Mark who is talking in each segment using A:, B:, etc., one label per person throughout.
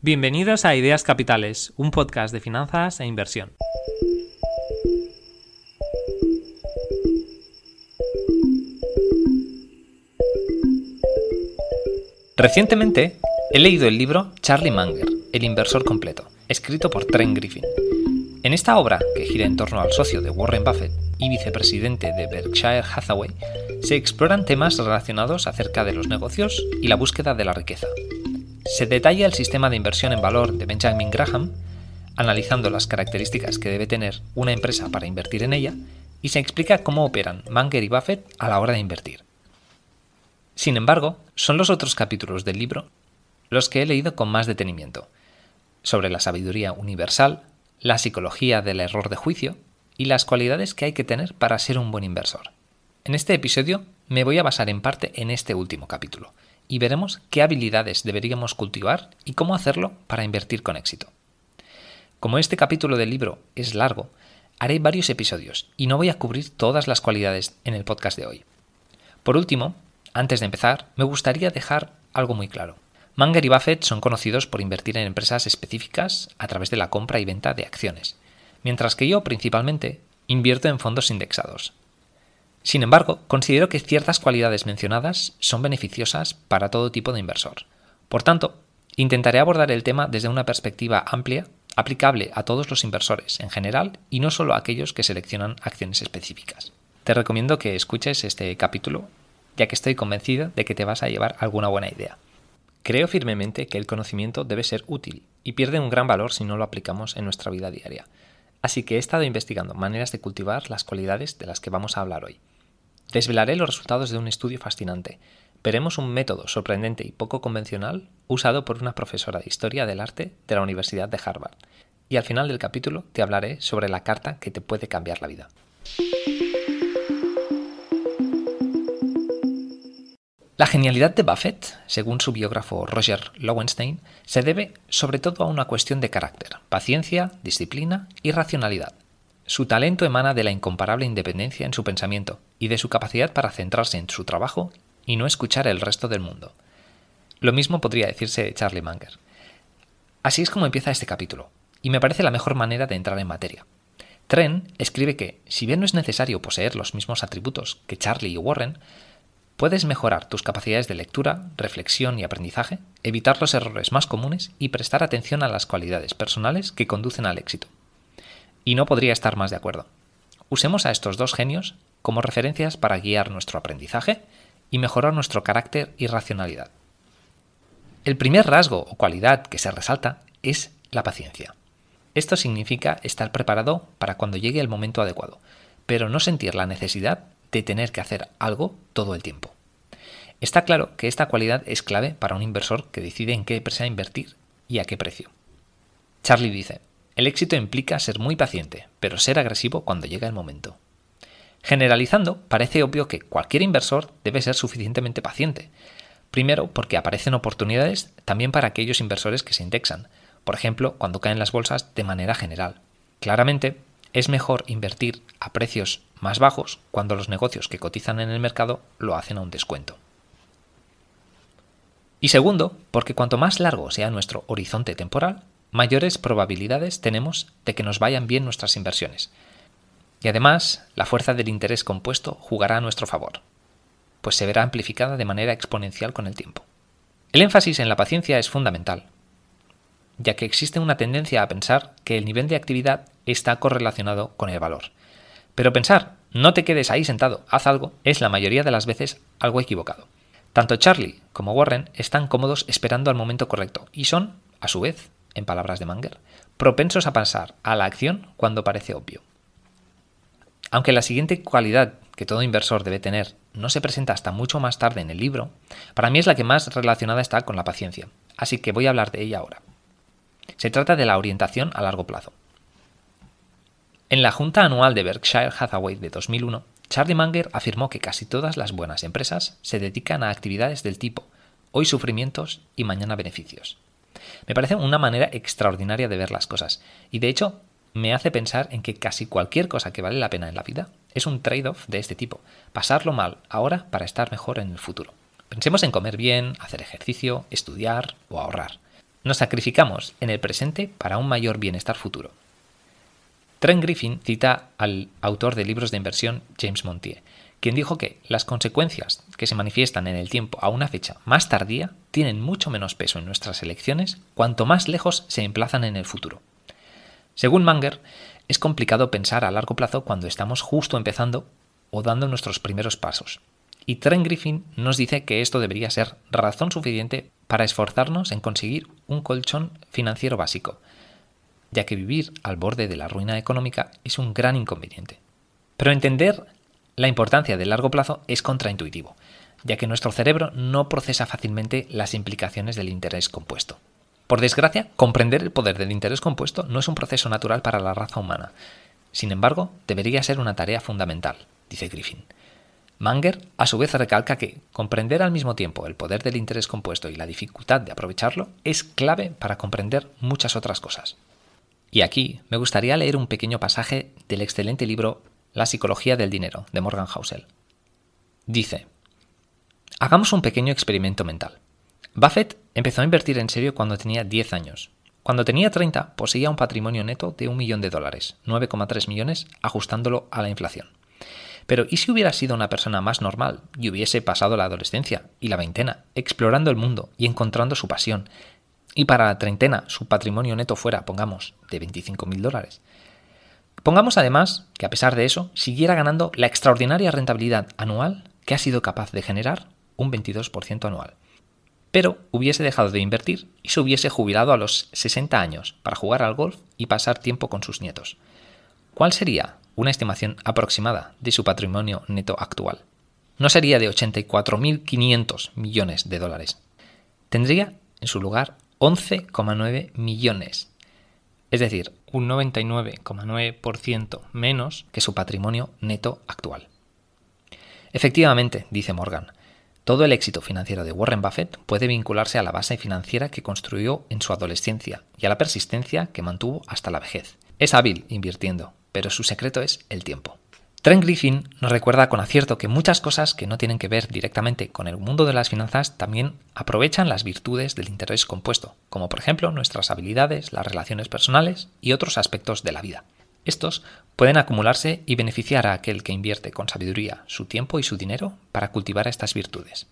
A: Bienvenidos a Ideas Capitales, un podcast de finanzas e inversión. Recientemente he leído el libro Charlie Munger, El inversor completo, escrito por Trent Griffin. En esta obra, que gira en torno al socio de Warren Buffett y vicepresidente de Berkshire Hathaway, se exploran temas relacionados acerca de los negocios y la búsqueda de la riqueza, se detalla el sistema de inversión en valor de Benjamin Graham, analizando las características que debe tener una empresa para invertir en ella, y se explica cómo operan Munger y Buffett a la hora de invertir. Sin embargo, son los otros capítulos del libro los que he leído con más detenimiento, sobre la sabiduría universal, la psicología del error de juicio y las cualidades que hay que tener para ser un buen inversor. En este episodio me voy a basar en parte en este último capítulo, y veremos qué habilidades deberíamos cultivar y cómo hacerlo para invertir con éxito. Como este capítulo del libro es largo, haré varios episodios y no voy a cubrir todas las cualidades en el podcast de hoy. Por último, antes de empezar, me gustaría dejar algo muy claro. Munger y Buffett son conocidos por invertir en empresas específicas a través de la compra y venta de acciones, mientras que yo principalmente invierto en fondos indexados, sin embargo, considero que ciertas cualidades mencionadas son beneficiosas para todo tipo de inversor. Por tanto, intentaré abordar el tema desde una perspectiva amplia, aplicable a todos los inversores en general y no solo a aquellos que seleccionan acciones específicas. Te recomiendo que escuches este capítulo, ya que estoy convencido de que te vas a llevar alguna buena idea. Creo firmemente que el conocimiento debe ser útil y pierde un gran valor si no lo aplicamos en nuestra vida diaria. Así que he estado investigando maneras de cultivar las cualidades de las que vamos a hablar hoy. Desvelaré los resultados de un estudio fascinante. Veremos un método sorprendente y poco convencional usado por una profesora de Historia del Arte de la Universidad de Harvard. Y al final del capítulo te hablaré sobre la carta que te puede cambiar la vida. La genialidad de Buffett, según su biógrafo Roger Lowenstein, se debe sobre todo a una cuestión de carácter, paciencia, disciplina y racionalidad. Su talento emana de la incomparable independencia en su pensamiento y de su capacidad para centrarse en su trabajo y no escuchar el resto del mundo. Lo mismo podría decirse de Charlie Munger. Así es como empieza este capítulo, y me parece la mejor manera de entrar en materia. Tren escribe que, si bien no es necesario poseer los mismos atributos que Charlie y Warren, puedes mejorar tus capacidades de lectura, reflexión y aprendizaje, evitar los errores más comunes y prestar atención a las cualidades personales que conducen al éxito. Y no podría estar más de acuerdo. Usemos a estos dos genios como referencias para guiar nuestro aprendizaje y mejorar nuestro carácter y racionalidad. El primer rasgo o cualidad que se resalta es la paciencia. Esto significa estar preparado para cuando llegue el momento adecuado, pero no sentir la necesidad de tener que hacer algo todo el tiempo. Está claro que esta cualidad es clave para un inversor que decide en qué empresa invertir y a qué precio. Charlie dice, el éxito implica ser muy paciente, pero ser agresivo cuando llega el momento. Generalizando, parece obvio que cualquier inversor debe ser suficientemente paciente. Primero, porque aparecen oportunidades también para aquellos inversores que se indexan, por ejemplo, cuando caen las bolsas de manera general. Claramente, es mejor invertir a precios más bajos cuando los negocios que cotizan en el mercado lo hacen a un descuento. Y segundo, porque cuanto más largo sea nuestro horizonte temporal, mayores probabilidades tenemos de que nos vayan bien nuestras inversiones. Y además, la fuerza del interés compuesto jugará a nuestro favor, pues se verá amplificada de manera exponencial con el tiempo. El énfasis en la paciencia es fundamental, ya que existe una tendencia a pensar que el nivel de actividad está correlacionado con el valor. Pero pensar, no te quedes ahí sentado, haz algo, es la mayoría de las veces algo equivocado. Tanto Charlie como Warren están cómodos esperando al momento correcto y son, a su vez, en palabras de Manger, propensos a pasar a la acción cuando parece obvio. Aunque la siguiente cualidad que todo inversor debe tener no se presenta hasta mucho más tarde en el libro, para mí es la que más relacionada está con la paciencia, así que voy a hablar de ella ahora. Se trata de la orientación a largo plazo. En la Junta Anual de Berkshire Hathaway de 2001, Charlie Munger afirmó que casi todas las buenas empresas se dedican a actividades del tipo hoy sufrimientos y mañana beneficios. Me parece una manera extraordinaria de ver las cosas. Y de hecho, me hace pensar en que casi cualquier cosa que vale la pena en la vida es un trade-off de este tipo. Pasarlo mal ahora para estar mejor en el futuro. Pensemos en comer bien, hacer ejercicio, estudiar o ahorrar. nos sacrificamos en el presente para un mayor bienestar futuro. Trent Griffin cita al autor de libros de inversión James Montier, quien dijo que las consecuencias que se manifiestan en el tiempo a una fecha más tardía tienen mucho menos peso en nuestras elecciones cuanto más lejos se emplazan en el futuro. Según Manger, es complicado pensar a largo plazo cuando estamos justo empezando o dando nuestros primeros pasos. Y Trent Griffin nos dice que esto debería ser razón suficiente para esforzarnos en conseguir un colchón financiero básico, ya que vivir al borde de la ruina económica es un gran inconveniente. Pero entender la importancia del largo plazo es contraintuitivo, ya que nuestro cerebro no procesa fácilmente las implicaciones del interés compuesto. Por desgracia, comprender el poder del interés compuesto no es un proceso natural para la raza humana. Sin embargo, debería ser una tarea fundamental, dice Griffin. Manger, a su vez, recalca que comprender al mismo tiempo el poder del interés compuesto y la dificultad de aprovecharlo es clave para comprender muchas otras cosas. Y aquí me gustaría leer un pequeño pasaje del excelente libro La psicología del dinero de Morgan Housel. Dice, hagamos un pequeño experimento mental. Buffett empezó a invertir en serio cuando tenía 10 años. Cuando tenía 30 poseía un patrimonio neto de un millón de dólares, 9,3 millones ajustándolo a la inflación. Pero ¿y si hubiera sido una persona más normal y hubiese pasado la adolescencia y la veintena, explorando el mundo y encontrando su pasión, y para la treintena su patrimonio neto fuera, pongamos, de 25.000 dólares. Pongamos además que a pesar de eso siguiera ganando la extraordinaria rentabilidad anual que ha sido capaz de generar un 22% anual. Pero hubiese dejado de invertir y se hubiese jubilado a los 60 años para jugar al golf y pasar tiempo con sus nietos. ¿Cuál sería una estimación aproximada de su patrimonio neto actual? No sería de 84.500 millones de dólares. Tendría en su lugar 11,9 millones. Es decir, un 99,9% menos que su patrimonio neto actual. Efectivamente, dice Morgan, todo el éxito financiero de Warren Buffett puede vincularse a la base financiera que construyó en su adolescencia y a la persistencia que mantuvo hasta la vejez. Es hábil invirtiendo, pero su secreto es el tiempo. Trent Griffin nos recuerda con acierto que muchas cosas que no tienen que ver directamente con el mundo de las finanzas también aprovechan las virtudes del interés compuesto, como por ejemplo nuestras habilidades, las relaciones personales y otros aspectos de la vida. Estos pueden acumularse y beneficiar a aquel que invierte con sabiduría su tiempo y su dinero para cultivar estas virtudes.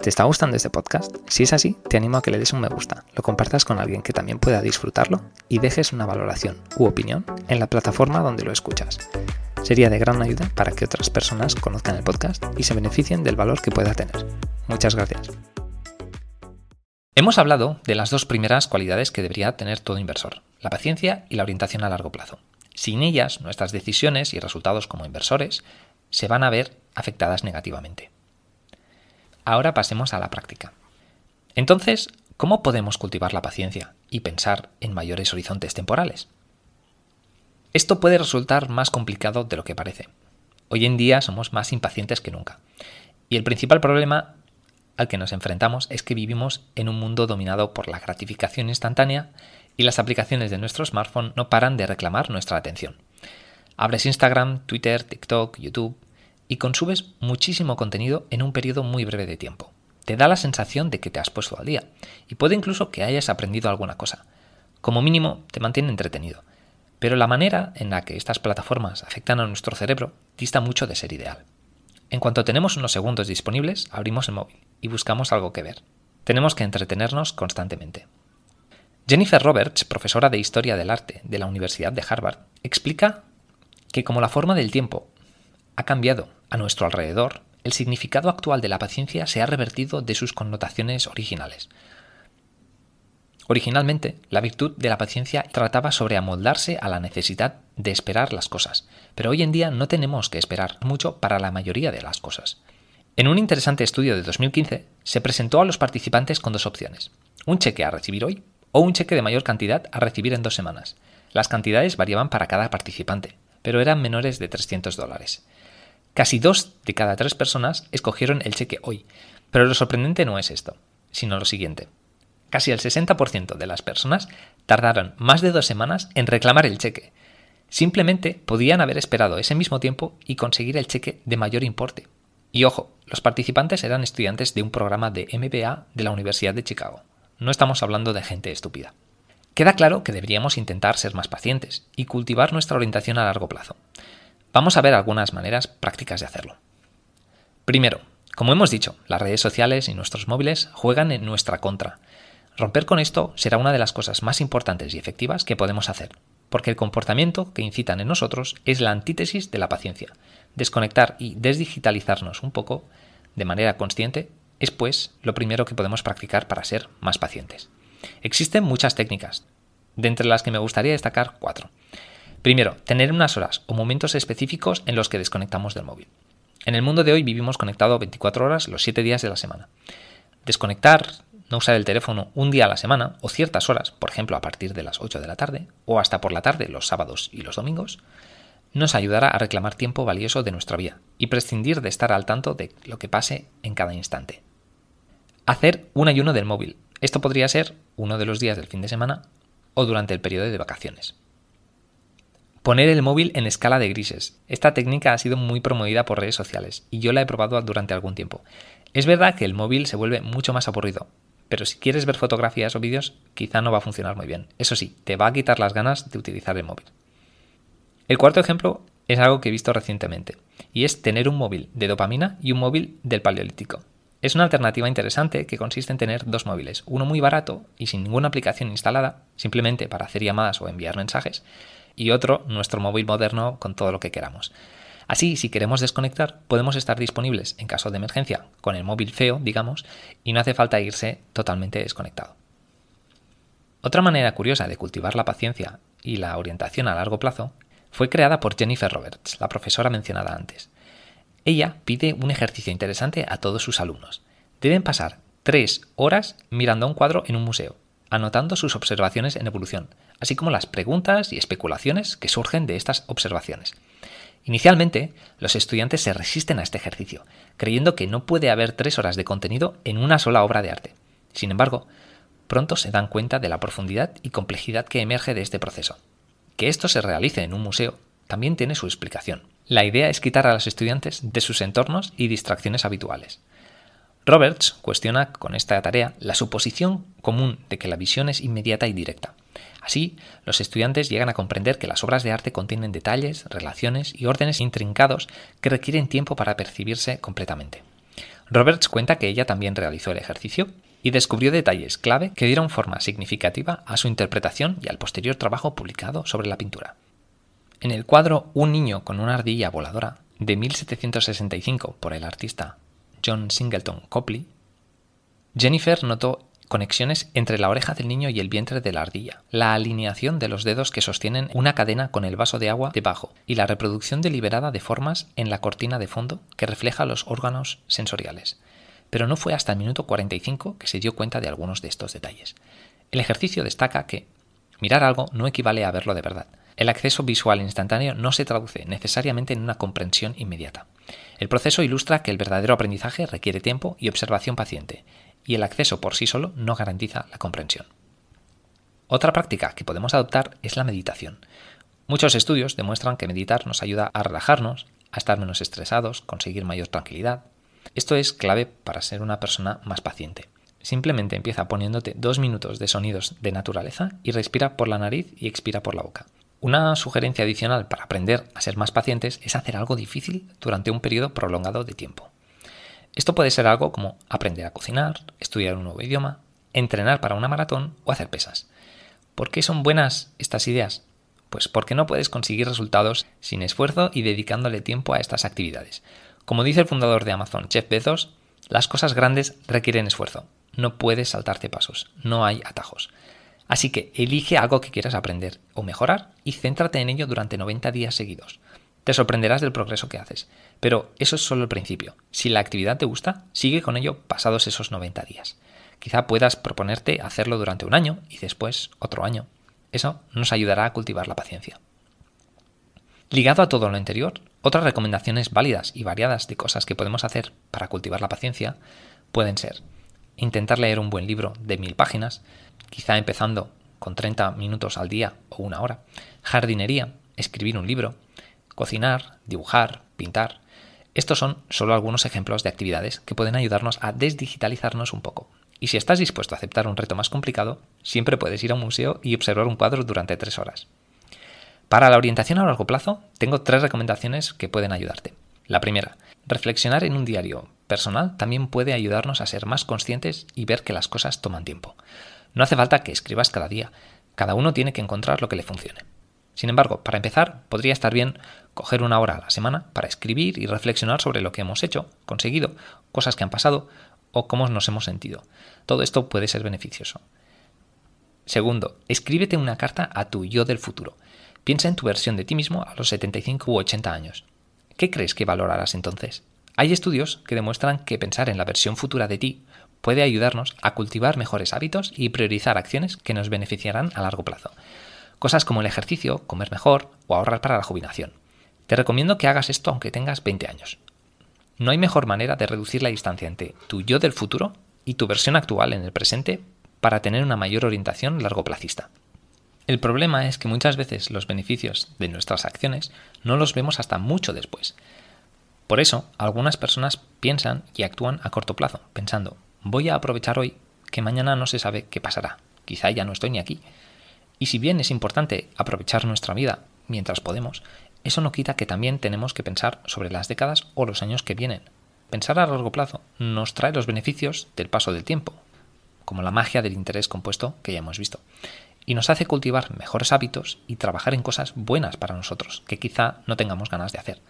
A: ¿Te está gustando este podcast? Si es así, te animo a que le des un me gusta, lo compartas con alguien que también pueda disfrutarlo y dejes una valoración u opinión en la plataforma donde lo escuchas. Sería de gran ayuda para que otras personas conozcan el podcast y se beneficien del valor que pueda tener. Muchas gracias. Hemos hablado de las dos primeras cualidades que debería tener todo inversor, la paciencia y la orientación a largo plazo. Sin ellas, nuestras decisiones y resultados como inversores se van a ver afectadas negativamente. Ahora pasemos a la práctica. Entonces, ¿cómo podemos cultivar la paciencia y pensar en mayores horizontes temporales? Esto puede resultar más complicado de lo que parece. Hoy en día somos más impacientes que nunca. Y el principal problema al que nos enfrentamos es que vivimos en un mundo dominado por la gratificación instantánea y las aplicaciones de nuestro smartphone no paran de reclamar nuestra atención. Abres Instagram, Twitter, TikTok, YouTube y consumes muchísimo contenido en un periodo muy breve de tiempo. Te da la sensación de que te has puesto al día y puede incluso que hayas aprendido alguna cosa. Como mínimo, te mantiene entretenido pero la manera en la que estas plataformas afectan a nuestro cerebro dista mucho de ser ideal. En cuanto tenemos unos segundos disponibles, abrimos el móvil y buscamos algo que ver. Tenemos que entretenernos constantemente. Jennifer Roberts, profesora de Historia del Arte de la Universidad de Harvard, explica que como la forma del tiempo ha cambiado a nuestro alrededor, el significado actual de la paciencia se ha revertido de sus connotaciones originales. Originalmente, la virtud de la paciencia trataba sobre amoldarse a la necesidad de esperar las cosas, pero hoy en día no tenemos que esperar mucho para la mayoría de las cosas. En un interesante estudio de 2015, se presentó a los participantes con dos opciones, un cheque a recibir hoy o un cheque de mayor cantidad a recibir en dos semanas. Las cantidades variaban para cada participante, pero eran menores de 300 dólares. Casi dos de cada tres personas escogieron el cheque hoy, pero lo sorprendente no es esto, sino lo siguiente casi el 60% de las personas tardaron más de dos semanas en reclamar el cheque. Simplemente podían haber esperado ese mismo tiempo y conseguir el cheque de mayor importe. Y ojo, los participantes eran estudiantes de un programa de MBA de la Universidad de Chicago. no estamos hablando de gente estúpida. Queda claro que deberíamos intentar ser más pacientes y cultivar nuestra orientación a largo plazo. Vamos a ver algunas maneras prácticas de hacerlo. Primero, como hemos dicho, las redes sociales y nuestros móviles juegan en nuestra contra. Romper con esto será una de las cosas más importantes y efectivas que podemos hacer, porque el comportamiento que incitan en nosotros es la antítesis de la paciencia. Desconectar y desdigitalizarnos un poco de manera consciente es pues lo primero que podemos practicar para ser más pacientes. Existen muchas técnicas, de entre las que me gustaría destacar cuatro. Primero, tener unas horas o momentos específicos en los que desconectamos del móvil. En el mundo de hoy vivimos conectados 24 horas los 7 días de la semana. Desconectar, no usar el teléfono un día a la semana o ciertas horas, por ejemplo a partir de las 8 de la tarde o hasta por la tarde los sábados y los domingos, nos ayudará a reclamar tiempo valioso de nuestra vida y prescindir de estar al tanto de lo que pase en cada instante. Hacer un ayuno del móvil. Esto podría ser uno de los días del fin de semana o durante el periodo de vacaciones. Poner el móvil en escala de grises. Esta técnica ha sido muy promovida por redes sociales y yo la he probado durante algún tiempo. Es verdad que el móvil se vuelve mucho más aburrido, pero si quieres ver fotografías o vídeos quizá no va a funcionar muy bien. Eso sí, te va a quitar las ganas de utilizar el móvil. El cuarto ejemplo es algo que he visto recientemente, y es tener un móvil de dopamina y un móvil del paleolítico. Es una alternativa interesante que consiste en tener dos móviles, uno muy barato y sin ninguna aplicación instalada, simplemente para hacer llamadas o enviar mensajes, y otro, nuestro móvil moderno con todo lo que queramos. Así, si queremos desconectar, podemos estar disponibles en caso de emergencia con el móvil feo, digamos, y no hace falta irse totalmente desconectado. Otra manera curiosa de cultivar la paciencia y la orientación a largo plazo fue creada por Jennifer Roberts, la profesora mencionada antes. Ella pide un ejercicio interesante a todos sus alumnos. Deben pasar tres horas mirando un cuadro en un museo, anotando sus observaciones en evolución, así como las preguntas y especulaciones que surgen de estas observaciones. Inicialmente, los estudiantes se resisten a este ejercicio, creyendo que no puede haber tres horas de contenido en una sola obra de arte. Sin embargo, pronto se dan cuenta de la profundidad y complejidad que emerge de este proceso. Que esto se realice en un museo también tiene su explicación. La idea es quitar a los estudiantes de sus entornos y distracciones habituales. Roberts cuestiona con esta tarea la suposición común de que la visión es inmediata y directa. Así, los estudiantes llegan a comprender que las obras de arte contienen detalles, relaciones y órdenes intrincados que requieren tiempo para percibirse completamente. Roberts cuenta que ella también realizó el ejercicio y descubrió detalles clave que dieron forma significativa a su interpretación y al posterior trabajo publicado sobre la pintura. En el cuadro Un niño con una ardilla voladora, de 1765 por el artista John Singleton Copley, Jennifer notó conexiones entre la oreja del niño y el vientre de la ardilla, la alineación de los dedos que sostienen una cadena con el vaso de agua debajo y la reproducción deliberada de formas en la cortina de fondo que refleja los órganos sensoriales. Pero no fue hasta el minuto 45 que se dio cuenta de algunos de estos detalles. El ejercicio destaca que mirar algo no equivale a verlo de verdad. El acceso visual instantáneo no se traduce necesariamente en una comprensión inmediata. El proceso ilustra que el verdadero aprendizaje requiere tiempo y observación paciente, y el acceso por sí solo no garantiza la comprensión. Otra práctica que podemos adoptar es la meditación. Muchos estudios demuestran que meditar nos ayuda a relajarnos, a estar menos estresados, conseguir mayor tranquilidad. Esto es clave para ser una persona más paciente. Simplemente empieza poniéndote dos minutos de sonidos de naturaleza y respira por la nariz y expira por la boca. Una sugerencia adicional para aprender a ser más pacientes es hacer algo difícil durante un periodo prolongado de tiempo. Esto puede ser algo como aprender a cocinar, estudiar un nuevo idioma, entrenar para una maratón o hacer pesas. ¿Por qué son buenas estas ideas? Pues porque no puedes conseguir resultados sin esfuerzo y dedicándole tiempo a estas actividades. Como dice el fundador de Amazon, Jeff Bezos, las cosas grandes requieren esfuerzo. No puedes saltarte pasos, no hay atajos. Así que elige algo que quieras aprender o mejorar y céntrate en ello durante 90 días seguidos. Te sorprenderás del progreso que haces. Pero eso es solo el principio. Si la actividad te gusta, sigue con ello pasados esos 90 días. Quizá puedas proponerte hacerlo durante un año y después otro año. Eso nos ayudará a cultivar la paciencia. Ligado a todo lo anterior, otras recomendaciones válidas y variadas de cosas que podemos hacer para cultivar la paciencia pueden ser intentar leer un buen libro de mil páginas, quizá empezando con 30 minutos al día o una hora, jardinería, escribir un libro, cocinar, dibujar, pintar. Estos son solo algunos ejemplos de actividades que pueden ayudarnos a desdigitalizarnos un poco Y si estás dispuesto a aceptar un reto más complicado, siempre puedes ir a un museo y observar un cuadro durante tres horas. Para la orientación a largo plazo, tengo tres recomendaciones que pueden ayudarte. La primera, reflexionar en un diario personal también puede ayudarnos a ser más conscientes y ver que las cosas toman tiempo. No hace falta que escribas cada día, cada uno tiene que encontrar lo que le funcione. Sin embargo, para empezar, podría estar bien coger una hora a la semana para escribir y reflexionar sobre lo que hemos hecho, conseguido, cosas que han pasado o cómo nos hemos sentido. Todo esto puede ser beneficioso. Segundo, escríbete una carta a tu yo del futuro. Piensa en tu versión de ti mismo a los 75 u 80 años. ¿Qué crees que valorarás entonces? Hay estudios que demuestran que pensar en la versión futura de ti puede ayudarnos a cultivar mejores hábitos y priorizar acciones que nos beneficiarán a largo plazo. Cosas como el ejercicio, comer mejor o ahorrar para la jubilación. Te recomiendo que hagas esto aunque tengas 20 años. No hay mejor manera de reducir la distancia entre tu yo del futuro y tu versión actual en el presente para tener una mayor orientación largoplacista. El problema es que muchas veces los beneficios de nuestras acciones no los vemos hasta mucho después. Por eso, algunas personas piensan y actúan a corto plazo, pensando, voy a aprovechar hoy que mañana no se sabe qué pasará, quizá ya no estoy ni aquí. Y si bien es importante aprovechar nuestra vida mientras podemos, eso no quita que también tenemos que pensar sobre las décadas o los años que vienen. Pensar a largo plazo nos trae los beneficios del paso del tiempo, como la magia del interés compuesto que ya hemos visto, y nos hace cultivar mejores hábitos y trabajar en cosas buenas para nosotros, que quizá no tengamos ganas de hacer.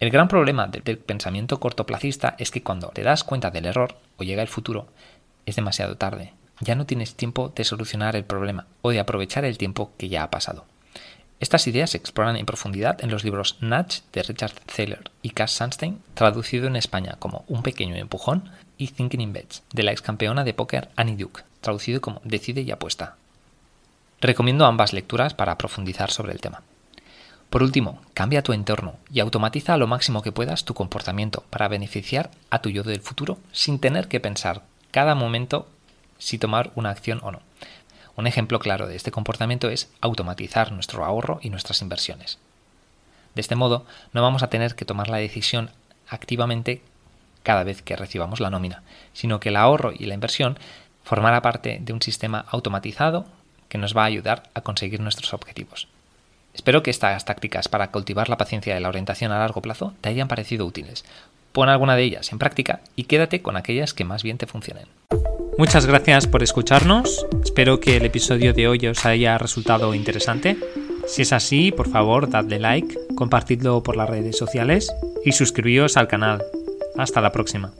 A: El gran problema del pensamiento cortoplacista es que cuando te das cuenta del error o llega el futuro, es demasiado tarde. Ya no tienes tiempo de solucionar el problema o de aprovechar el tiempo que ya ha pasado. Estas ideas se exploran en profundidad en los libros Nudge de Richard Thaler y Cass Sunstein, traducido en España como Un pequeño empujón, y Thinking in Bets, de la ex campeona de póker Annie Duke, traducido como Decide y apuesta. Recomiendo ambas lecturas para profundizar sobre el tema. Por último, cambia tu entorno y automatiza lo máximo que puedas tu comportamiento para beneficiar a tu yo del futuro sin tener que pensar cada momento si tomar una acción o no. Un ejemplo claro de este comportamiento es automatizar nuestro ahorro y nuestras inversiones. De este modo, no vamos a tener que tomar la decisión activamente cada vez que recibamos la nómina, sino que el ahorro y la inversión formará parte de un sistema automatizado que nos va a ayudar a conseguir nuestros objetivos. Espero que estas tácticas para cultivar la paciencia y la orientación a largo plazo te hayan parecido útiles. Pon alguna de ellas en práctica y quédate con aquellas que más bien te funcionen. Muchas gracias por escucharnos. Espero que el episodio de hoy os haya resultado interesante. Si es así, por favor, dadle like, compartidlo por las redes sociales y suscribíos al canal. Hasta la próxima.